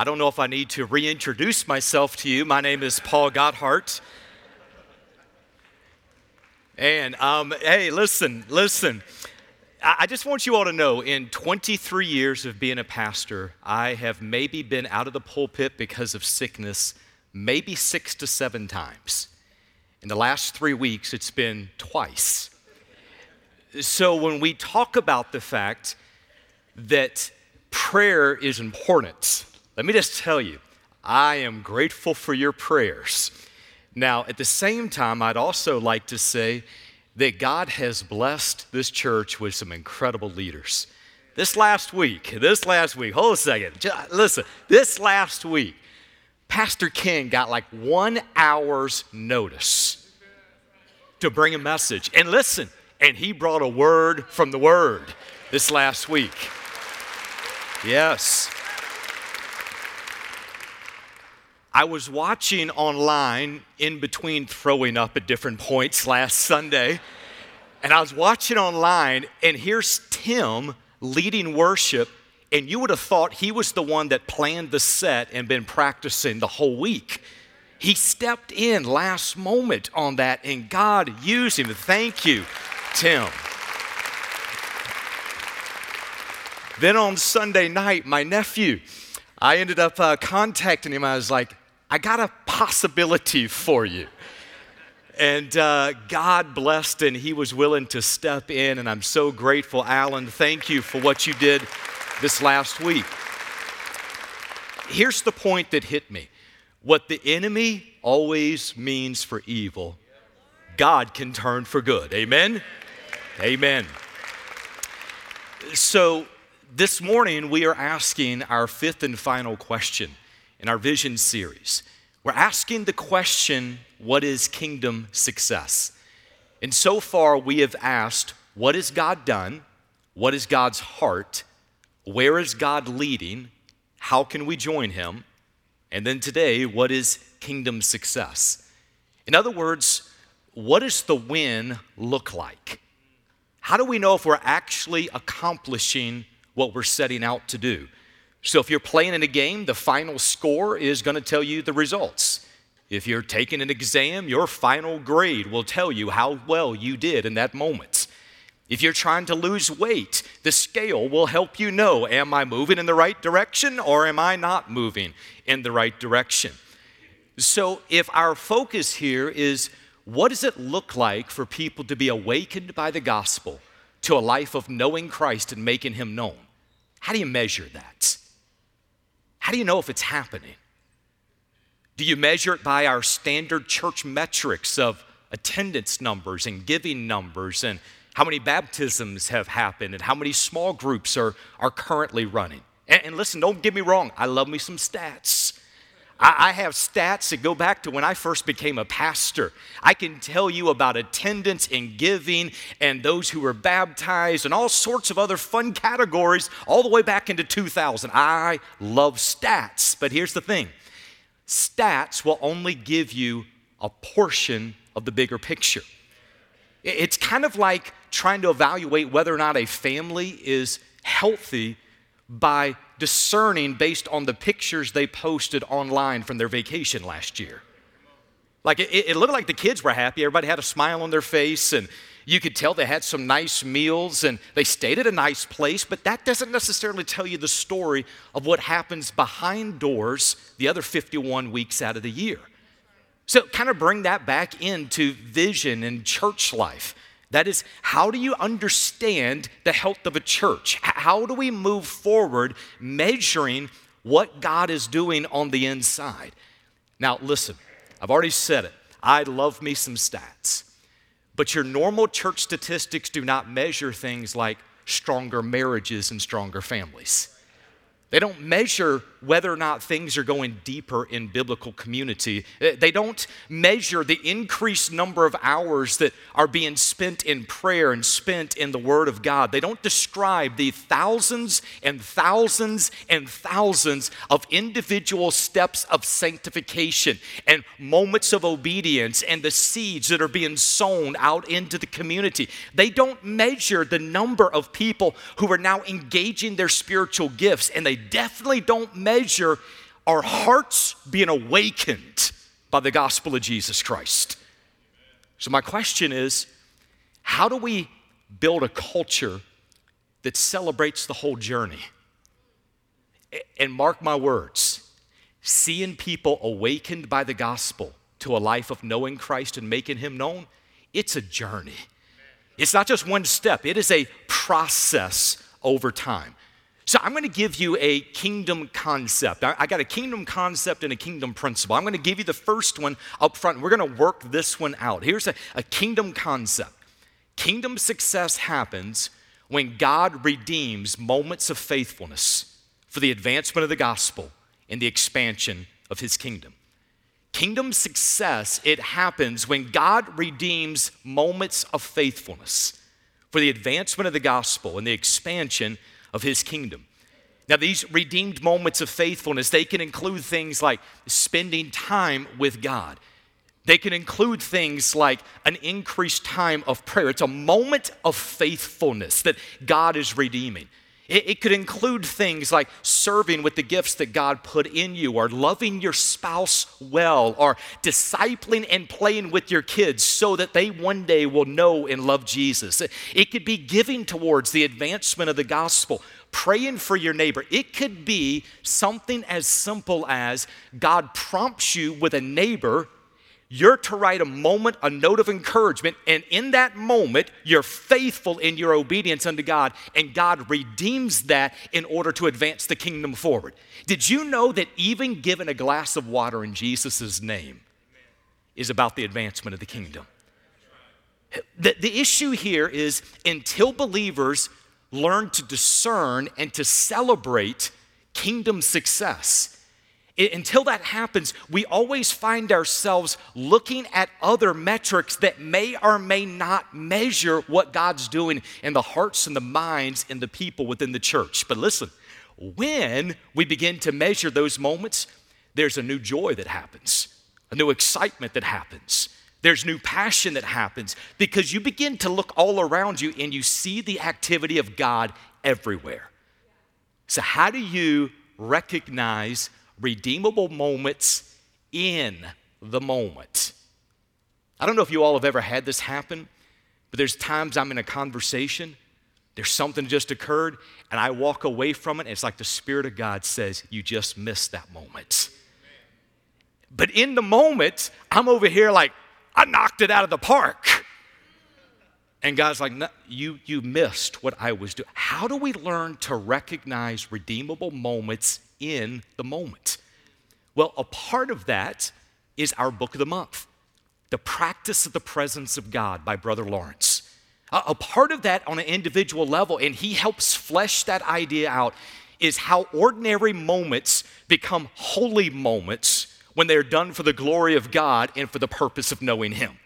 I don't know if I need to reintroduce myself to you. My name is Paul Gotthard. And um, hey, listen, listen. I just want you all to know in 23 years of being a pastor, I have maybe been out of the pulpit because of sickness maybe six to seven times. In the last three weeks, it's been twice. So when we talk about the fact that prayer is important, let me just tell you, I am grateful for your prayers. Now, at the same time, I'd also like to say that God has blessed this church with some incredible leaders. This last week, this last week, hold a second, just, listen, this last week, Pastor Ken got like one hour's notice to bring a message. And listen, and he brought a word from the Word this last week. Yes. I was watching online in between throwing up at different points last Sunday, and I was watching online, and here's Tim leading worship and you would have thought he was the one that planned the set and been practicing the whole week. He stepped in last moment on that, and God used him. Thank you, Tim. Then on Sunday night, my nephew, I ended up uh, contacting him. I was like, I got a possibility for you. And uh, God blessed, and he was willing to step in, and I'm so grateful. Alan, thank you for what you did this last week. Here's the point that hit me what the enemy always means for evil, God can turn for good. Amen? Amen. So, this morning we are asking our fifth and final question in our vision series. We're asking the question what is kingdom success? And so far we have asked what has God done? What is God's heart? Where is God leading? How can we join Him? And then today, what is kingdom success? In other words, what does the win look like? How do we know if we're actually accomplishing what we're setting out to do? So, if you're playing in a game, the final score is going to tell you the results. If you're taking an exam, your final grade will tell you how well you did in that moment. If you're trying to lose weight, the scale will help you know am I moving in the right direction or am I not moving in the right direction? So, if our focus here is what does it look like for people to be awakened by the gospel to a life of knowing Christ and making him known? How do you measure that? How do you know if it's happening? Do you measure it by our standard church metrics of attendance numbers and giving numbers and how many baptisms have happened, and how many small groups are, are currently running. And, and listen, don't get me wrong, I love me some stats. I, have stats that go back to when I first became a pastor. I can tell you about attendance and giving and those who were baptized and all sorts of other fun categories all the way back into 2000. I love stats. But here's the thing stats will only give you a portion of the bigger picture. It's kind of like trying to evaluate whether or not a family is healthy by discerning based on the pictures they posted online from their vacation last year. Like it, it, looked like the kids were happy, everybody had a smile on their face, and you could tell they had some nice meals and they stayed at a nice place, but that doesn't necessarily tell you the story of what happens behind doors the other 51 weeks out of the year. So, kind of bring that back into vision and church life. That is, how do you understand the health of a church? How do we move forward measuring what God is doing on the inside? Now, listen, I've already said it. I love me some stats. But your normal church statistics do not measure things like stronger marriages and stronger families. They don't measure whether or not things are going deeper in biblical community. Eh, they don't measure the increased number of hours that are being spent in prayer and spent in the Word of God. They don't describe the thousands and thousands and thousands of individual steps of sanctification and moments of obedience and the seeds that are being sown out into the community. They don't measure the number of people who are now engaging their spiritual gifts and they definitely don't measure our hearts being awakened by the gospel of Jesus Christ. So, my question is how do we build a culture that celebrates the whole journey? And mark my words, seeing people awakened by the gospel to a life of knowing Christ and making Him known, it's a journey. It's not just one step, it is a process over time. So, I'm going to give you a kingdom concept. I, got a kingdom concept and a kingdom principle. I'm going to give you the first one up front. We're going to work this one out. Here's a, a kingdom concept kingdom success happens when God redeems moments of faithfulness for the advancement of the gospel and the expansion of his kingdom. Kingdom success, it happens when God redeems moments of faithfulness for the advancement of the gospel and the expansion of his kingdom. Now, these redeemed moments of faithfulness, they can include things like spending time with God. They can include things like an increased time of prayer. It's a moment of faithfulness that God is redeeming. It, it, could include things like serving with the gifts that God put in you, or loving your spouse well, or discipling and playing with your kids so that they one day will know and love Jesus. It, it could be giving towards the advancement of the gospel, praying for your neighbor. It could be something as simple as God prompts you with a neighbor you're to write a moment, a note of encouragement, and in that moment, you're faithful in your obedience unto God, and God redeems that in order to advance the kingdom forward. Did you know that even giving a glass of water in Jesus' name is about the advancement of the kingdom? The, the issue here is until believers learn to discern and to celebrate kingdom success, until that happens, we always find ourselves looking at other metrics that may or may not measure what God's doing in the hearts and the minds and the people within the church. But listen, when we begin to measure those moments, there's a new joy that happens, a new excitement that happens. There's new passion that happens because you begin to look all around you and you see the activity of God everywhere. So, how do you recognize redeemable moments in the moment. I don't know if you all have ever had this happen, but there's times I'm in a conversation, there's something just occurred, and I walk away from it, and it's like the Spirit of God says, You just missed that moment. But in the moment, I'm over here like, I knocked it out of the park. And God's like, no, you, you missed what I was doing. How do we learn to recognize redeemable moments in the moment? Well, a part of that is our book of the month, The Practice of the Presence of God by Brother Lawrence. A, part of that on an individual level, and he helps flesh that idea out, is how ordinary moments become holy moments when they're done for the glory of God and for the purpose of knowing Him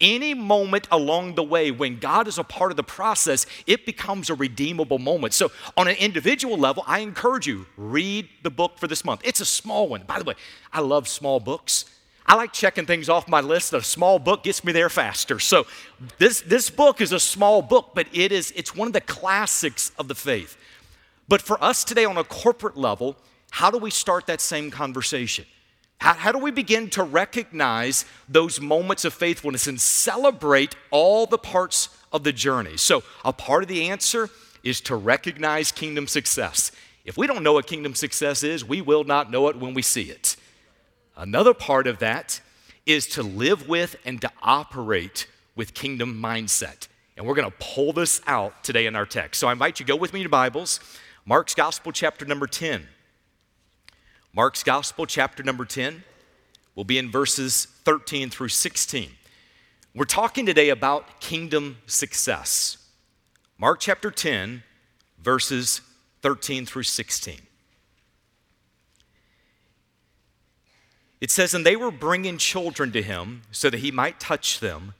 any moment along the way when God is a part of the process, it becomes a redeemable moment. So, on an individual level, I encourage you read the book for this month. It's a small one. By the way, I love small books. I like checking things off my list. A small book gets me there faster. So, this this book is a small book, but it is it's one of the classics of the faith. But for us today on a corporate level, how do we start that same conversation? How, how, do we begin to recognize those moments of faithfulness and celebrate all the parts of the journey? So, a part of the answer is to recognize kingdom success. If we don't know what kingdom success is, we will not know it when we see it. Another part of that is to live with and to operate with kingdom mindset. And we're going to pull this out today in our text. So I invite you to go with me to Bibles, Mark's Gospel, chapter number 10. Mark's Gospel, chapter number 10, will be in verses 13 through 16. We're talking today about kingdom success. Mark chapter 10, verses 13 through 16. It says, And they were bringing children to him so that he might touch them,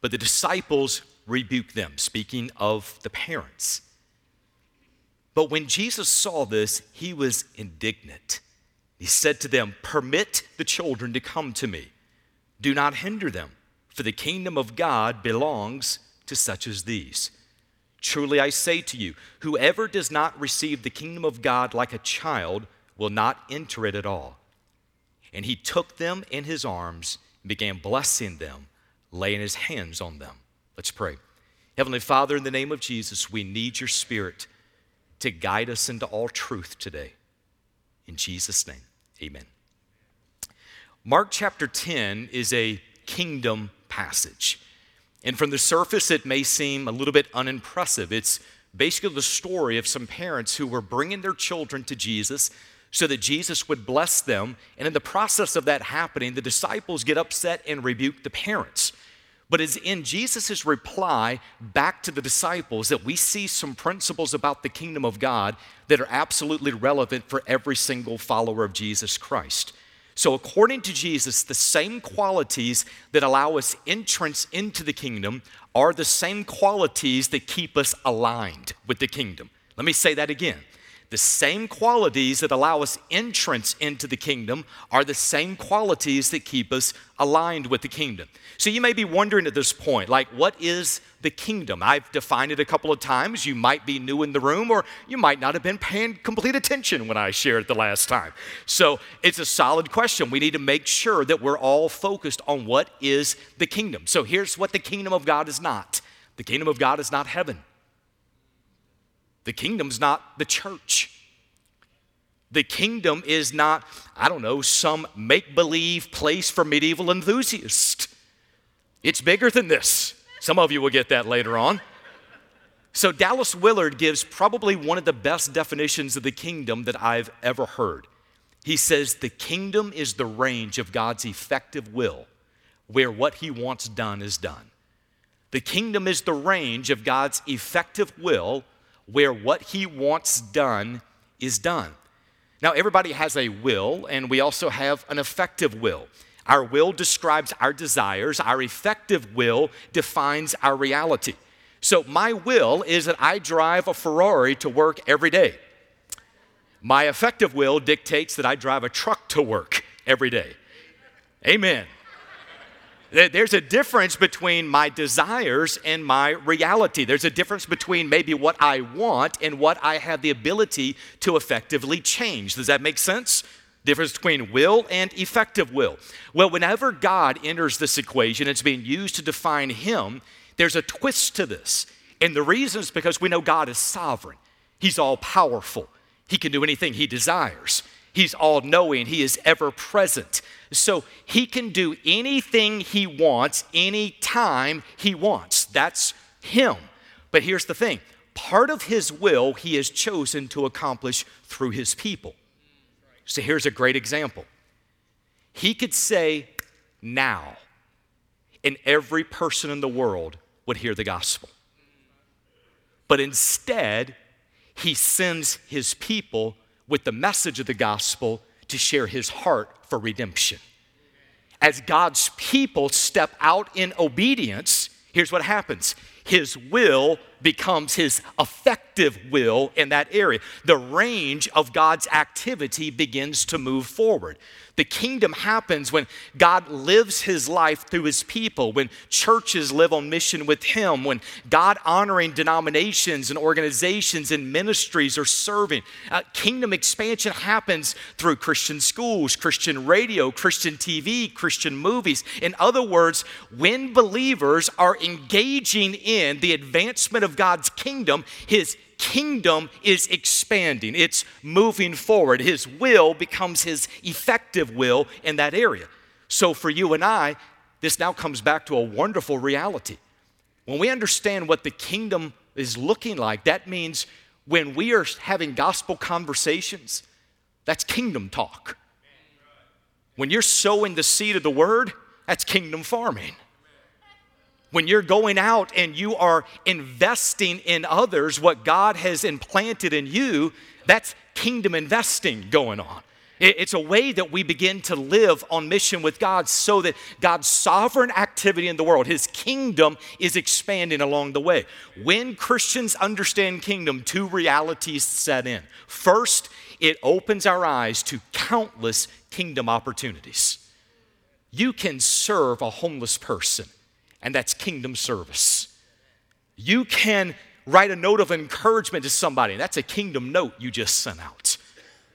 but the disciples rebuked them, speaking of the parents. But when Jesus saw this, he was indignant he said to them, Permit the children to come to me. Do not hinder them, for the kingdom of God belongs to such as these. Truly I say to you, whoever does not receive the kingdom of God like a child will not enter it at all. And he took them in his arms and began blessing them, laying his hands on them. Let's pray. Heavenly Father, in the name of Jesus, we need your Spirit to guide us into all truth today. In Jesus' name, amen. Mark chapter 10 is a kingdom passage. And from the surface, it may seem a little bit unimpressive. It's basically the story of some parents who were bringing their children to Jesus so that Jesus would bless them. And in the process of that happening, the disciples get upset and rebuke the parents. But it's in Jesus' reply back to the disciples that we see some principles about the kingdom of God that are absolutely relevant for every single follower of Jesus Christ. So, according to Jesus, the same qualities that allow us entrance into the kingdom are the same qualities that keep us aligned with the kingdom. Let me say that again. The same qualities that allow us entrance into the kingdom are the same qualities that keep us aligned with the kingdom. So you may be wondering at this point, like, what is the kingdom? I've defined it a couple of times. You might be new in the room, or you might not have been paying complete attention when I shared it the last time. So it's a solid question. We need to make sure that we're all focused on what is the kingdom. So here's what the kingdom of God is not the kingdom of God is not heaven. The kingdom's not the church. The kingdom is not, I don't know, some make believe place for medieval enthusiasts. It's bigger than this. Some of you will get that later on. So, Dallas Willard gives probably one of the best definitions of the kingdom that I've ever heard. He says, The kingdom is the range of God's effective will, where what he wants done is done. The kingdom is the range of God's effective will where what he wants done is done. Now, everybody has a will, and we also have an effective will. Our will describes our desires, our effective will defines our reality. So, my will is that I drive a Ferrari to work every day. My effective will dictates that I drive a truck to work every day. Amen. There's a difference between my desires and my reality. There's a difference between maybe what I want and what I have the ability to effectively change. Does that make sense? Difference between will and effective will. Well, whenever God enters this equation, it's being used to define Him, there's a twist to this. And the reason is because we know God is sovereign, He's all powerful, He can do anything He desires. He's all knowing, He is ever present. So He can do anything He wants, anytime He wants. That's Him. But here's the thing part of His will He has chosen to accomplish through His people. So here's a great example He could say, now, and every person in the world would hear the gospel. But instead, He sends His people with the message of the gospel to share his heart for redemption. As God's people step out in obedience, here's what happens His will becomes His effective will in that area. The range of God's activity begins to move forward. The kingdom happens when God lives his life through his people, when churches live on mission with him, when God honoring denominations and organizations and ministries are serving. Uh, kingdom expansion happens through Christian schools, Christian radio, Christian TV, Christian movies. In other words, when believers are engaging in the advancement of God's kingdom, his kingdom is expanding, it's moving forward. His will becomes his effective will in that area. So for you and I, this now comes back to a wonderful reality. When we understand what the kingdom is looking like, that means when we are having gospel conversations, that's kingdom talk. When you're sowing the seed of the word, that's kingdom farming. When you're going out and you are investing in others what God has implanted in you, that's kingdom investing going on. It's a way that we begin to live on mission with God so that God's sovereign activity in the world, His kingdom, is expanding along the way. When Christians understand kingdom, two realities set in. First, it opens our eyes to countless kingdom opportunities. You can serve a homeless person and that's kingdom service. You can write a note of encouragement to somebody, that's a kingdom note you just sent out.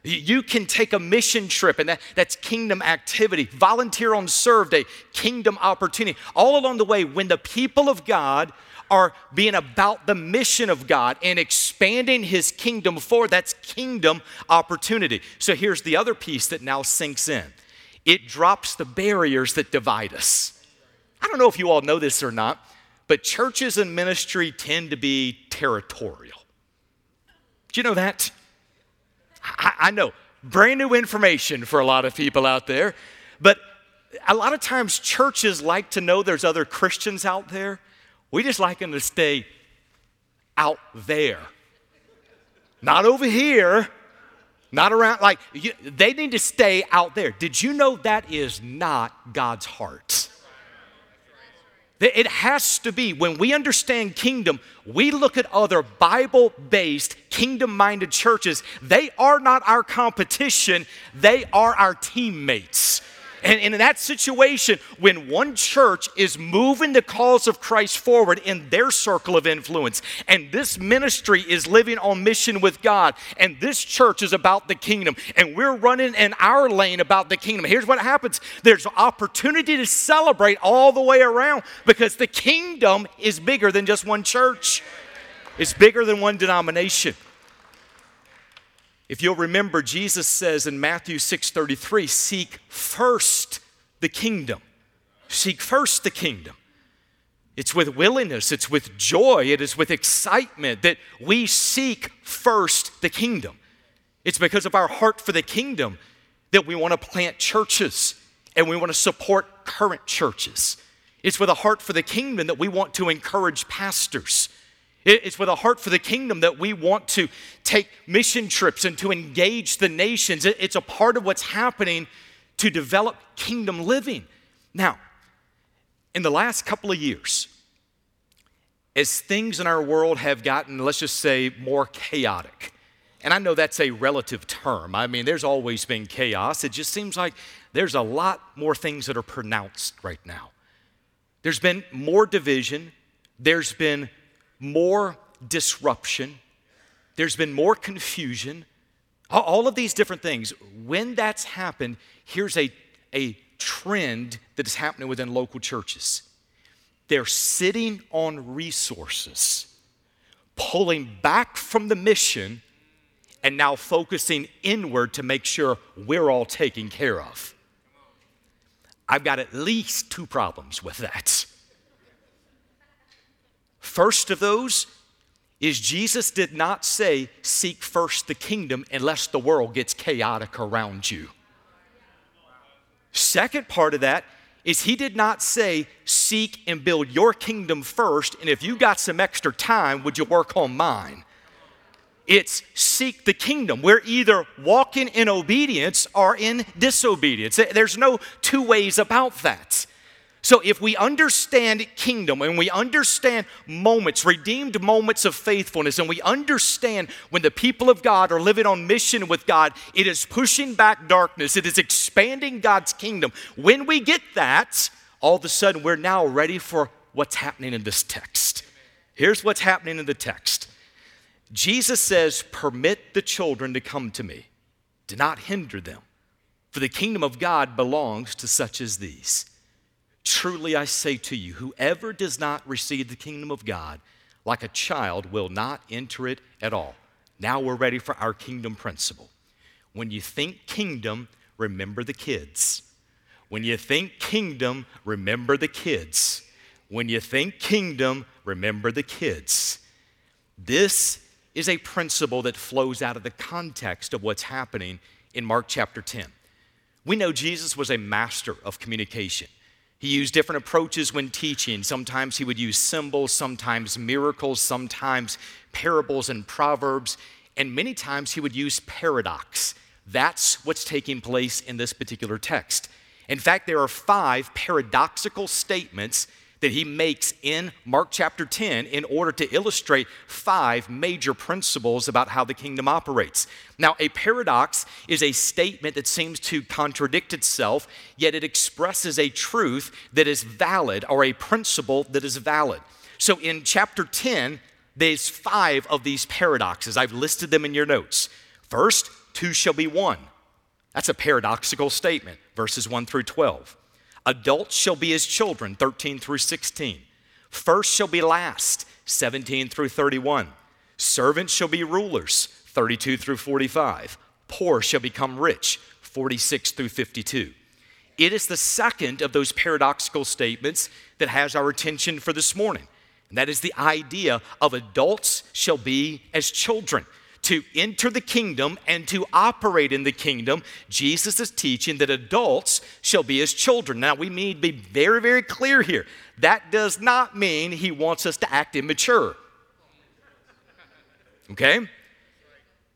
You can take a mission trip, and that, that's kingdom activity. Volunteer on Serve Day, kingdom opportunity. All along the way, when the people of God are being about the mission of God and expanding his kingdom forward, that's kingdom opportunity. So here's the other piece that now sinks in it drops the barriers that divide us. I don't know if you all know this or not, but churches and ministry tend to be territorial. Do you know that? I, I know, brand new information for a lot of people out there, but a lot of times churches like to know there's other Christians out there. We just like them to stay out there, not over here, not around. Like, you, they need to stay out there. Did you know that is not God's heart? It has to be, when we understand kingdom, we look at other Bible based, kingdom minded churches. They are not our competition, they are our teammates. And, in that situation, when one church is moving the cause of Christ forward in their circle of influence, and this ministry is living on mission with God, and this church is about the kingdom, and we're running in our lane about the kingdom, here's what happens there's opportunity to celebrate all the way around because the kingdom is bigger than just one church, it's bigger than one denomination. If you'll remember, Jesus says in Matthew 6:33, seek first the kingdom. Seek first the kingdom. It's with willingness, it's with joy, it is with excitement that we seek first the kingdom. It's because of our heart for the kingdom that we want to plant churches and we want to support current churches. It's with a heart for the kingdom that we want to encourage pastors it's with a heart for the kingdom that we want to take mission trips and to engage the nations. It's a part of what's happening to develop kingdom living. Now, in the last couple of years, as things in our world have gotten, let's just say, more chaotic, and I know that's a relative term. I mean, there's always been chaos. It just seems like there's a lot more things that are pronounced right now. There's been more division, there's been more disruption, there's been more confusion, all of these different things. When that's happened, here's a, a trend that is happening within local churches. They're sitting on resources, pulling back from the mission, and now focusing inward to make sure we're all taken care of. I've got at least two problems with that. First of those is Jesus did not say, Seek first the kingdom unless the world gets chaotic around you. Second part of that is he did not say, Seek and build your kingdom first, and if you got some extra time, would you work on mine? It's seek the kingdom. We're either walking in obedience or in disobedience. There's no two ways about that. So, if we understand kingdom and we understand moments, redeemed moments of faithfulness, and we understand when the people of God are living on mission with God, it is pushing back darkness, it is expanding God's kingdom. When we get that, all of a sudden we're now ready for what's happening in this text. Here's what's happening in the text Jesus says, Permit the children to come to me, do not hinder them, for the kingdom of God belongs to such as these. Truly I say to you, whoever does not receive the kingdom of God like a child will not enter it at all. Now we're ready for our kingdom principle. When you think kingdom, remember the kids. When you think kingdom, remember the kids. When you think kingdom, remember the kids. This is a principle that flows out of the context of what's happening in Mark chapter 10. We know Jesus was a master of communication. He used different approaches when teaching. Sometimes he would use symbols, sometimes miracles, sometimes parables and proverbs, and many times he would use paradox. That's what's taking place in this particular text. In fact, there are five paradoxical statements that he makes in Mark chapter 10 in order to illustrate five major principles about how the kingdom operates. Now, a paradox is a statement that seems to contradict itself, yet it expresses a truth that is valid or a principle that is valid. So in chapter 10, there's five of these paradoxes. I've listed them in your notes. First, two shall be one. That's a paradoxical statement, verses 1 through 12. Adults shall be as children, 13 through 16. First shall be last, 17 through 31. Servants shall be rulers, 32 through 45. Poor shall become rich, 46 through 52. It is the second of those paradoxical statements that has our attention for this morning. And that is the idea of adults shall be as children. To enter the kingdom and to operate in the kingdom, Jesus is teaching that adults shall be as children. Now, we need to be very, very clear here. That does not mean he wants us to act immature. Okay?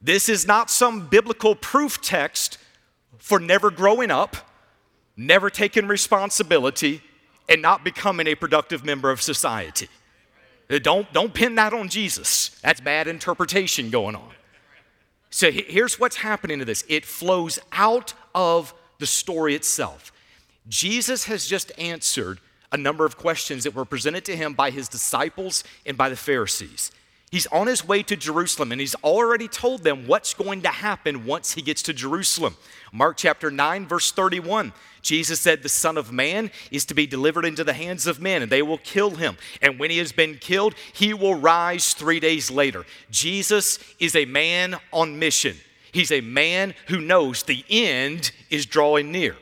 This is not some biblical proof text for never growing up, never taking responsibility, and not becoming a productive member of society. Uh, don't, don't pin that on Jesus. That's bad interpretation going on. So here's what's happening to this it flows out of the story itself. Jesus has just answered a number of questions that were presented to him by his disciples and by the Pharisees. He's on his way to Jerusalem and he's already told them what's going to happen once he gets to Jerusalem. Mark chapter 9, verse 31. Jesus said, The Son of Man is to be delivered into the hands of men, and they will kill him. And when he has been killed, he will rise three days later. Jesus is a man on mission. He's a man who knows the end is drawing near.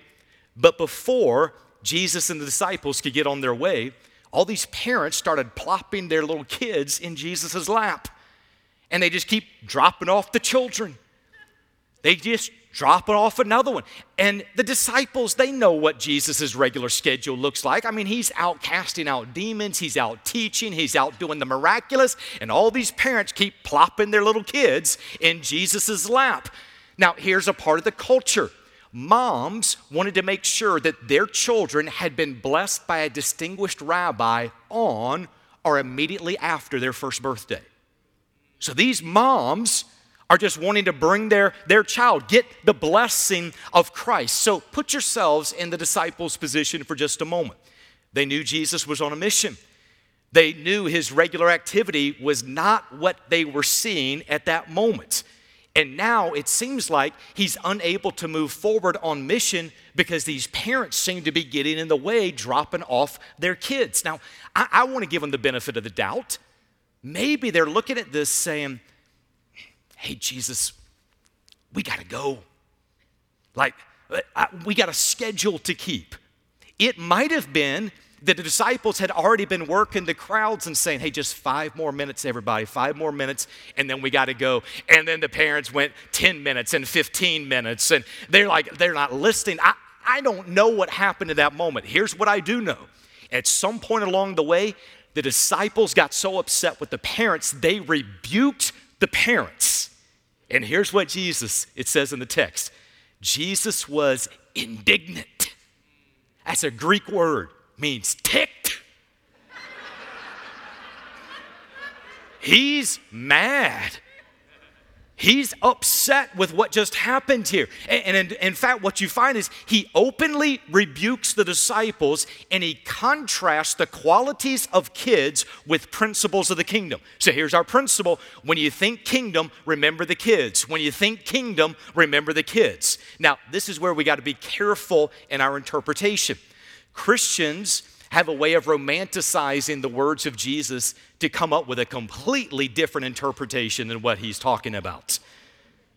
But before Jesus and the disciples could get on their way, all these parents started plopping their little kids in Jesus' lap. And they just keep dropping off the children. They just dropping off another one. And the disciples, they know what Jesus' regular schedule looks like. I mean, he's out casting out demons, he's out teaching, he's out doing the miraculous, and all these parents keep plopping their little kids in Jesus' lap. Now, here's a part of the culture moms wanted to make sure that their children had been blessed by a distinguished rabbi on or immediately after their first birthday. So these moms are just wanting to bring their, their child, get the blessing of Christ. So put yourselves in the disciples' position for just a moment. They knew Jesus was on a mission. They knew his regular activity was not what they were seeing at that moment. And now it seems like he's unable to move forward on mission because these parents seem to be getting in the way, dropping off their kids. Now, I, I want to give them the benefit of the doubt. Maybe they're looking at this saying, hey, Jesus, we got to go. Like, uh, I, we got a schedule to keep. It might have been the disciples had already been working the crowds and saying, hey, just five more minutes, everybody, five more minutes, and then we got to go. And then the parents went 10 minutes and 15 minutes, and they're like, they're not listening. I, I don't know what happened at that moment. Here's what I do know at some point along the way, the disciples got so upset with the parents, they rebuked the parents. And here's what Jesus, it says in the text Jesus was indignant. That's a Greek word means ticked. He's mad. He's upset with what just happened here. And, in, fact, what you find is he openly rebukes the disciples and he contrasts the qualities of kids with principles of the kingdom. So here's our principle when you think kingdom, remember the kids. When you think kingdom, remember the kids. Now, this is where we got to be careful in our interpretation. Christians have a way of romanticizing the words of Jesus to come up with a completely different interpretation than what he's talking about.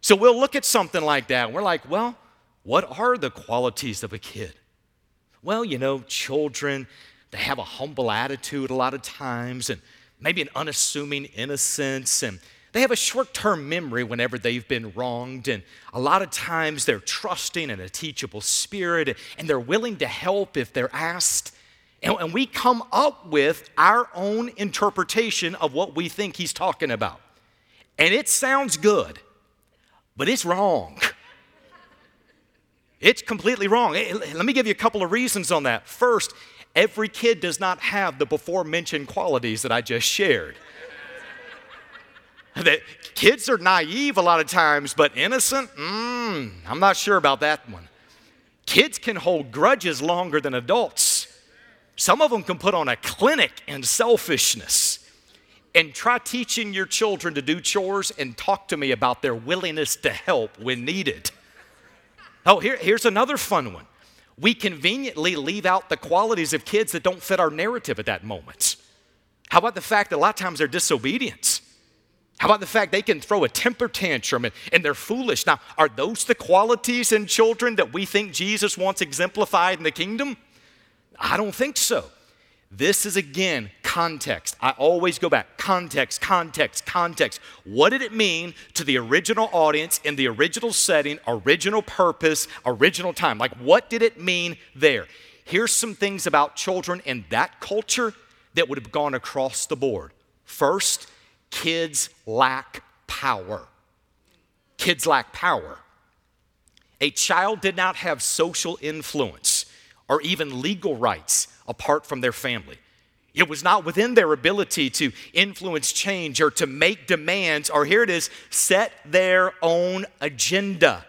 So we'll look at something like that and we're like, well, what are the qualities of a kid? Well, you know, children, they have a humble attitude a lot of times and maybe an unassuming innocence and they have a short term memory whenever they've been wronged, and a lot of times they're trusting in a teachable spirit, and they're willing to help if they're asked. And, and we come up with our own interpretation of what we think he's talking about. And it sounds good, but it's wrong. It's completely wrong. Let me give you a couple of reasons on that. First, every kid does not have the before mentioned qualities that I just shared that kids are naive a lot of times, but innocent, mm, I'm not sure about that one. Kids can hold grudges longer than adults. Some of them can put on a clinic in selfishness. and try teaching your children to do chores and talk to me about their willingness to help when needed. Oh, here, here's another fun one. We conveniently leave out the qualities of kids that don't fit our narrative at that moment. How about the fact that a lot of times they're disobedient? How about the fact they can throw a temper tantrum and, and they're foolish? Now, are those the qualities in children that we think Jesus wants exemplified in the kingdom? I don't think so. This is again context. I always go back context, context, context. What did it mean to the original audience in the original setting, original purpose, original time? Like, what did it mean there? Here's some things about children in that culture that would have gone across the board. First, kids lack power. Kids lack power. A child did not have social influence or even legal rights apart from their family. It was not within their ability to influence change or to make demands, or here it is, set their own agenda.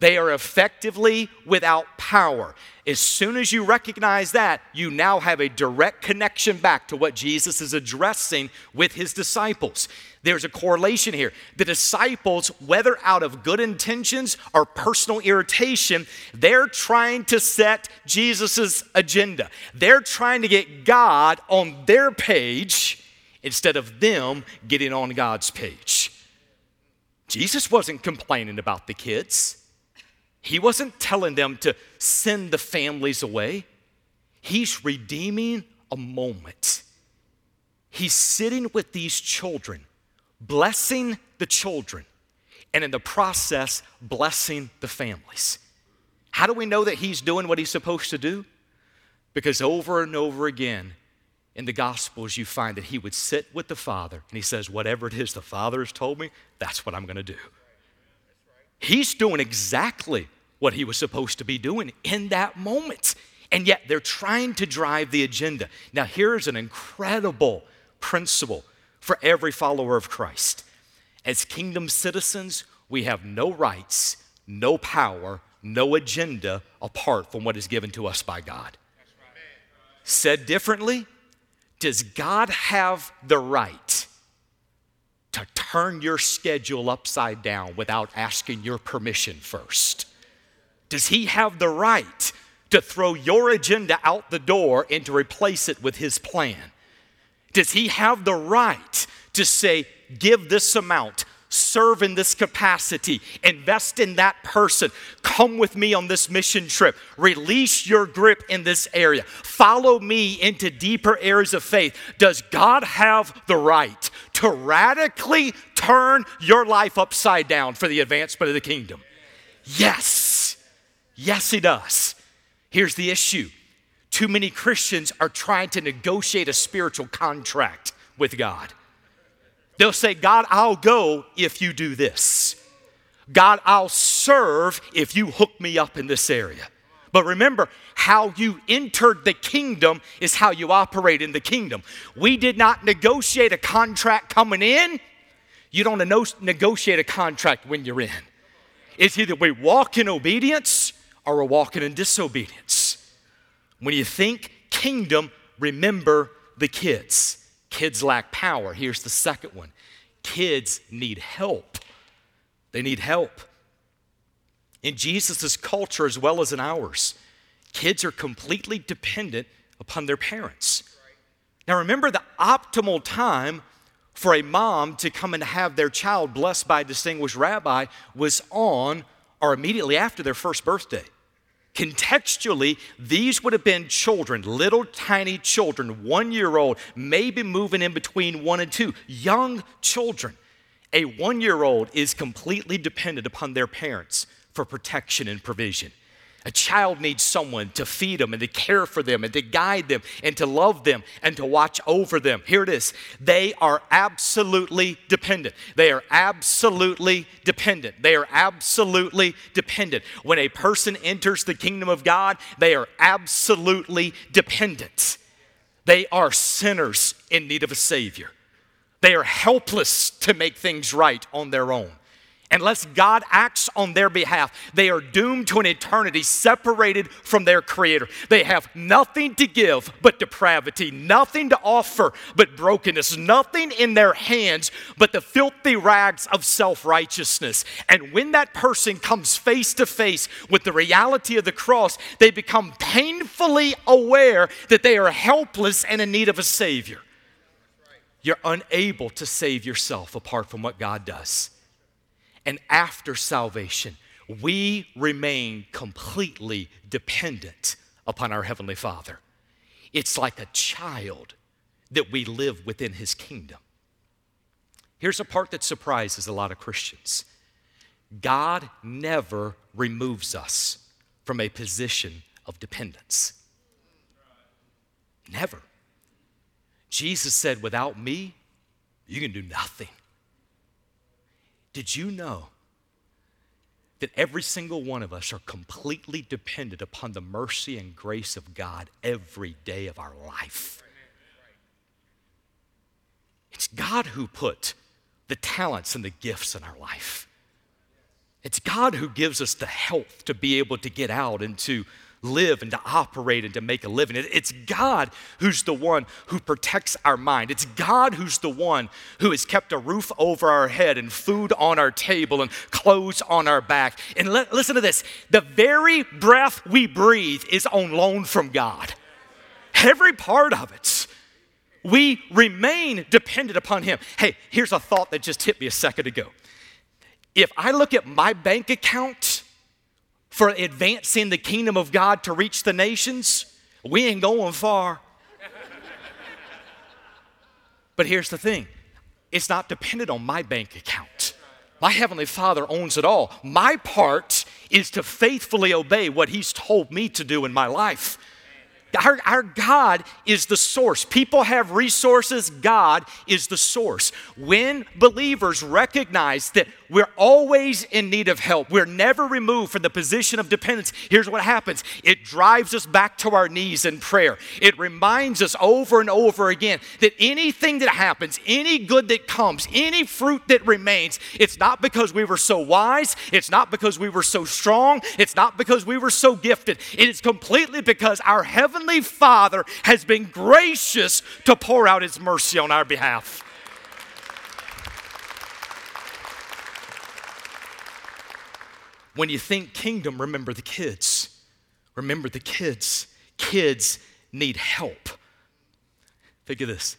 They are effectively without power. As soon as you recognize that, you now have a direct connection back to what Jesus is addressing with his disciples. There's a correlation here. The disciples, whether out of good intentions or personal irritation, they're trying to set Jesus' agenda. They're trying to get God on their page instead of them getting on God's page. Jesus wasn't complaining about the kids. He wasn't telling them to send the families away. He's redeeming a moment. He's sitting with these children, blessing the children, and in the process, blessing the families. How do we know that he's doing what he's supposed to do? Because over and over again in the Gospels, you find that he would sit with the Father and he says, Whatever it is the Father has told me, that's what I'm going to do. He's doing exactly what he was supposed to be doing in that moment. And yet they're trying to drive the agenda. Now, here's an incredible principle for every follower of Christ. As kingdom citizens, we have no rights, no power, no agenda apart from what is given to us by God. Said differently, does God have the right turn your schedule upside down without asking your permission first? Does he have the right to throw your agenda out the door and to replace it with his plan? Does he have the right to say, give this amount, serve in this capacity, invest in that person, come with me on this mission trip, release your grip in this area, follow me into deeper areas of faith. Does God have the right to radically turn your life upside down for the advancement of the kingdom? Yes. Yes, He does. Here's the issue too many Christians are trying to negotiate a spiritual contract with God. They'll say, God, I'll go if you do this. God, I'll serve if you hook me up in this area. But remember, how you entered the kingdom is how you operate in the kingdom. We did not negotiate a contract coming in. You don't negotiate a contract when you're in. It's either we walk in obedience or we're walking in disobedience. When you think kingdom, remember the kids. Kids lack power. Here's the second one kids need help. They need help. In Jesus' culture as well as in ours, kids are completely dependent upon their parents. Now, remember the optimal time for a mom to come and have their child blessed by a distinguished rabbi was on or immediately after their first birthday. Contextually, these would have been children, little tiny children, one year old, maybe moving in between one and two, young children. A one year old is completely dependent upon their parents for protection and provision. A child needs someone to feed them and to care for them and to guide them and to love them and to watch over them. Here it is. They are absolutely dependent. They are absolutely dependent. They are absolutely dependent. When a person enters the kingdom of God, they are absolutely dependent. They are sinners in need of a Savior. They are helpless to make things right on their own. Unless God acts on their behalf, they are doomed to an eternity separated from their Creator. They have nothing to give but depravity, nothing to offer but brokenness, nothing in their hands but the filthy rags of self righteousness. And when that person comes face to face with the reality of the cross, they become painfully aware that they are helpless and in need of a Savior. You're unable to save yourself apart from what God does and after salvation, we remain completely dependent upon our Heavenly Father. It's like a child that we live within His kingdom. Here's a part that surprises a lot of Christians God never removes us from a position of dependence. Never. Jesus said, Without me, you can do nothing. Did you know that every single one of us are completely dependent upon the mercy and grace of God every day of our life? It's God who put the talents and the gifts in our life. It's God who gives us the health to be able to get out and to live and to operate and to make a living. It's God who's the one who protects our mind. It's God who's the one who has kept a roof over our head and food on our table and clothes on our back. And listen to this the very breath we breathe is on loan from God. Every part of it. We remain dependent upon Him. Hey, here's a thought that just hit me a second ago. If I look at my bank account, for advancing the kingdom of God to reach the nations, we ain't going far. but here's the thing it's not dependent on my bank account. My Heavenly Father owns it all. My part is to faithfully obey what He's told me to do in my life. Our, our God is the source. People have resources, God is the source. When believers recognize that we're always in need of help, we're never removed from the position of dependence, here's what happens it drives us back to our knees in prayer. It reminds us over and over again that anything that happens, any good that comes, any fruit that remains, it's not because we were so wise, it's not because we were so strong, it's not because we were so gifted. It is completely because our Heavenly Father has been gracious to pour out His mercy on our behalf. When you think kingdom, remember the kids. Remember the kids. Kids need help. Think of this.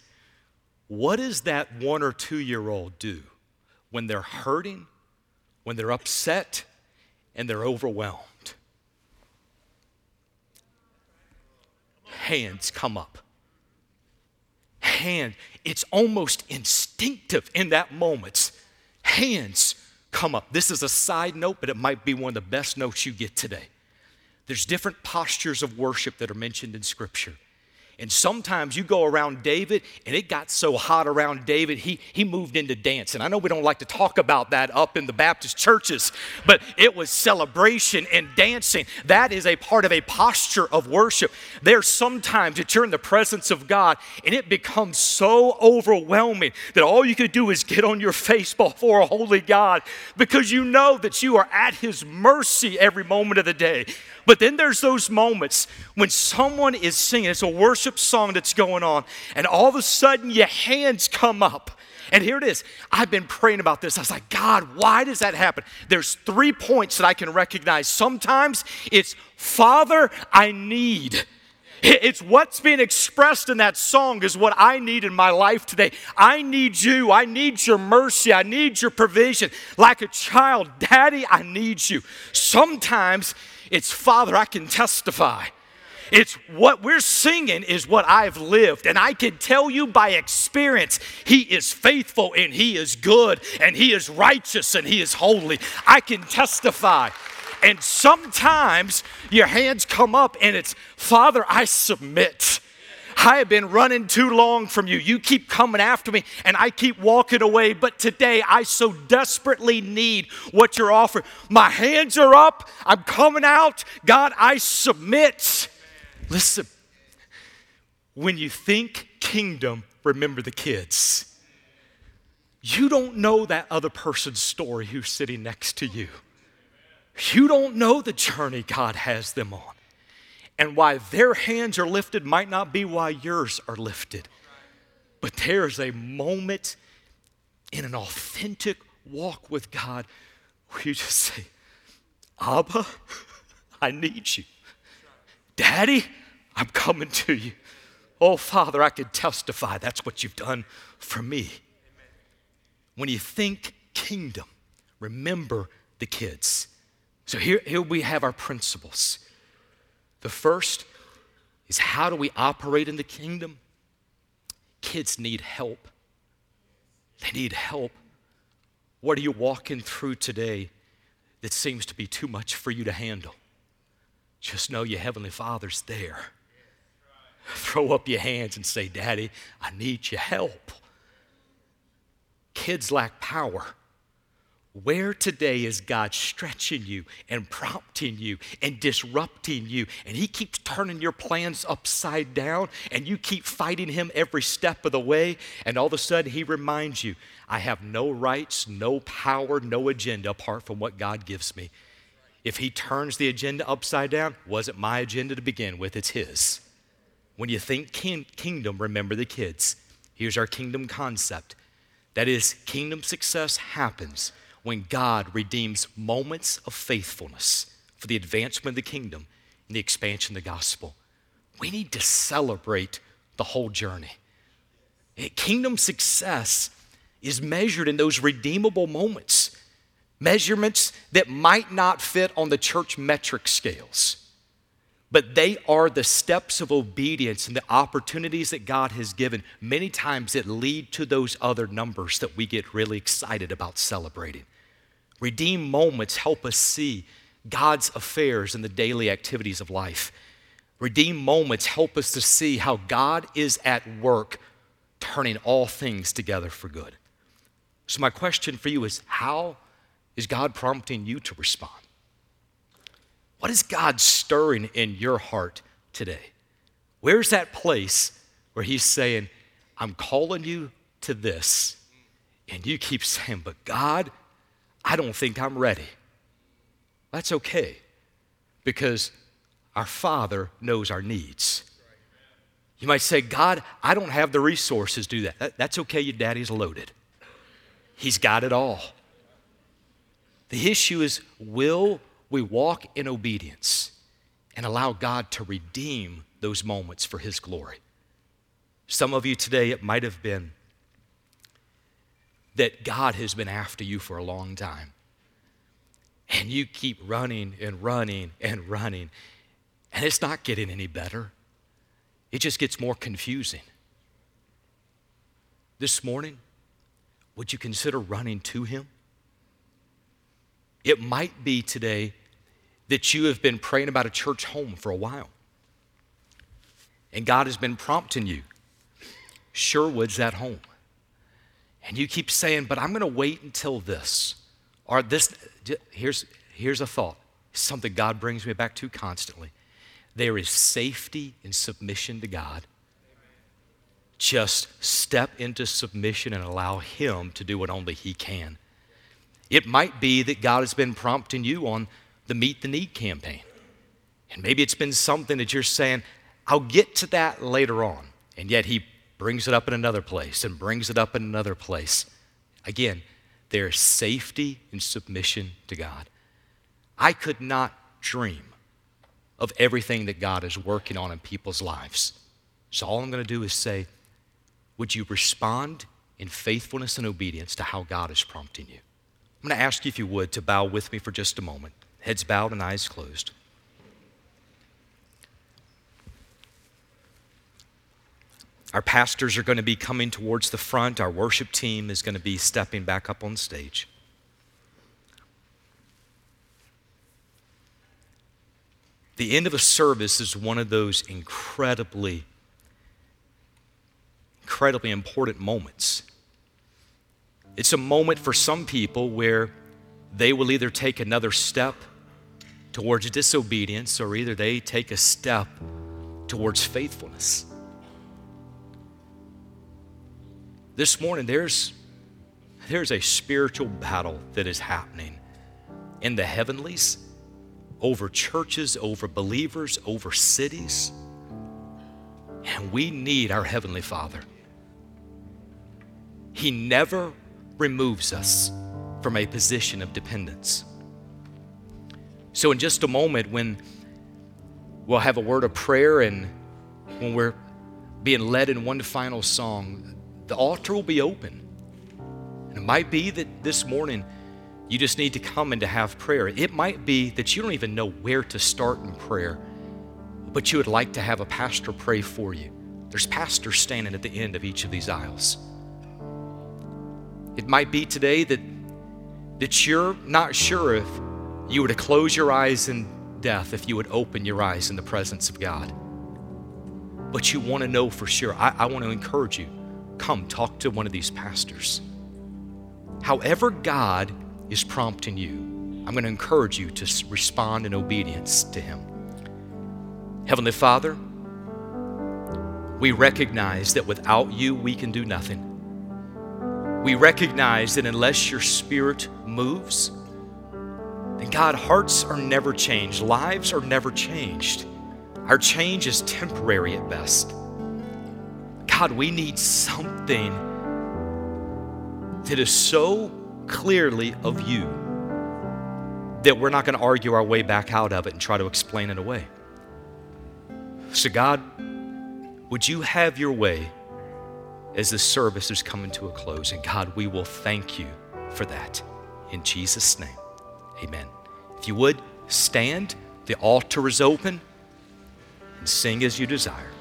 What does that one or two year old do when they're hurting, when they're upset, and they're overwhelmed? hands come up. Hand, it's almost instinctive in that moment. Hands come up. This is a side note, but it might be one of the best notes you get today. There's different postures of worship that are mentioned in Scripture. And sometimes you go around David, and it got so hot around David, he, he moved into dance. And I know we don't like to talk about that up in the Baptist churches, but it was celebration and dancing. That is a part of a posture of worship. There's sometimes that you're in the presence of God, and it becomes so overwhelming that all you could do is get on your face before a holy God because you know that you are at His mercy every moment of the day. But then there's those moments when someone is singing, it's a worship song that's going on, and all of a sudden your hands come up. And here it is. I've been praying about this. I was like, God, why does that happen? There's three points that I can recognize. Sometimes it's, Father, I need. It's what's being expressed in that song is what I need in my life today. I need you. I need your mercy. I need your provision. Like a child, Daddy, I need you. Sometimes it's, Father, I can testify. It's what we're singing is what I've lived. And I can tell you by experience, He is faithful and He is good and He is righteous and He is holy. I can testify. And sometimes your hands come up and it's, Father, I submit. I have been running too long from you. You keep coming after me, and I keep walking away. But today, I so desperately need what you're offering. My hands are up. I'm coming out. God, I submit. Listen, when you think kingdom, remember the kids. You don't know that other person's story who's sitting next to you. You don't know the journey God has them on. And why their hands are lifted might not be why yours are lifted. But there's a moment in an authentic walk with God where you just say, Abba, I need you. Daddy, I'm coming to you. Oh, Father, I could testify that's what you've done for me. When you think kingdom, remember the kids. So here, here we have our principles. The first is how do we operate in the kingdom? Kids need help. They need help. What are you walking through today that seems to be too much for you to handle? Just know your Heavenly Father's there. Throw up your hands and say, Daddy, I need your help. Kids lack power. Where today is God stretching you and prompting you and disrupting you? And He keeps turning your plans upside down, and you keep fighting Him every step of the way. And all of a sudden, He reminds you, I have no rights, no power, no agenda apart from what God gives me. If He turns the agenda upside down, wasn't my agenda to begin with, it's His. When you think king- kingdom, remember the kids. Here's our kingdom concept that is, kingdom success happens when God redeems moments of faithfulness for the advancement of the kingdom and the expansion of the gospel. We need to celebrate the whole journey. Eh, kingdom success is measured in those redeemable moments, measurements that might not fit on the church metric scales but they are the steps of obedience and the opportunities that God has given. Many times it lead to those other numbers that we get really excited about celebrating. Redeem moments help us see God's affairs in the daily activities of life. Redeem moments help us to see how God is at work turning all things together for good. So, my question for you is how is God prompting you to respond? What is God stirring in your heart today? Where's that place where He's saying, I'm calling you to this? And you keep saying, But God, I don't think I'm ready. That's okay because our Father knows our needs. You might say, God, I don't have the resources to do that. that that's okay, your daddy's loaded. He's got it all. The issue is, will we walk in obedience and allow God to redeem those moments for His glory. Some of you today, it might have been that God has been after you for a long time. And you keep running and running and running, and it's not getting any better. It just gets more confusing. This morning, would you consider running to Him? It might be today that you have been praying about a church home for a while. And God has been prompting you. Sherwood's at home. And you keep saying, but I'm going to wait until this. Or this, here's, here's a thought. Something God brings me back to constantly. There is safety in submission to God. Just step into submission and allow Him to do what only He can. It might be that God has been prompting you on the Meet the Need campaign. And maybe it's been something that you're saying, I'll get to that later on. And yet he brings it up in another place and brings it up in another place. Again, there's safety in submission to God. I could not dream of everything that God is working on in people's lives. So all I'm going to do is say, would you respond in faithfulness and obedience to how God is prompting you? I'm going to ask you, if you would, to bow with me for just a moment heads bowed and eyes closed. Our pastors are going to be coming towards the front. Our worship team is going to be stepping back up on stage. The end of a service is one of those incredibly, incredibly important moments. It's a moment for some people where they will either take another step towards disobedience, or either they take a step towards faithfulness. This morning, there's, there's a spiritual battle that is happening in the heavenlies over churches, over believers, over cities. And we need our Heavenly Father. He never removes us from a position of dependence. So, in just a moment, when we'll have a word of prayer and when we're being led in one final song, the altar will be open. And it might be that this morning you just need to come and to have prayer. It might be that you don't even know where to start in prayer, but you would like to have a pastor pray for you. There's pastors standing at the end of each of these aisles. It might be today that, that you're not sure if you were to close your eyes in death, if you would open your eyes in the presence of God. But you want to know for sure. I, I want to encourage you come talk to one of these pastors. However, God is prompting you, I'm going to encourage you to respond in obedience to Him. Heavenly Father, we recognize that without you, we can do nothing. We recognize that unless your spirit moves, then God, hearts are never changed, lives are never changed. Our change is temporary at best. God, we need something that is so clearly of you that we're not going to argue our way back out of it and try to explain it away. So, God, would you have your way as the service is coming to a close? And God, we will thank you for that. In Jesus' name, amen. If you would stand, the altar is open, and sing as you desire.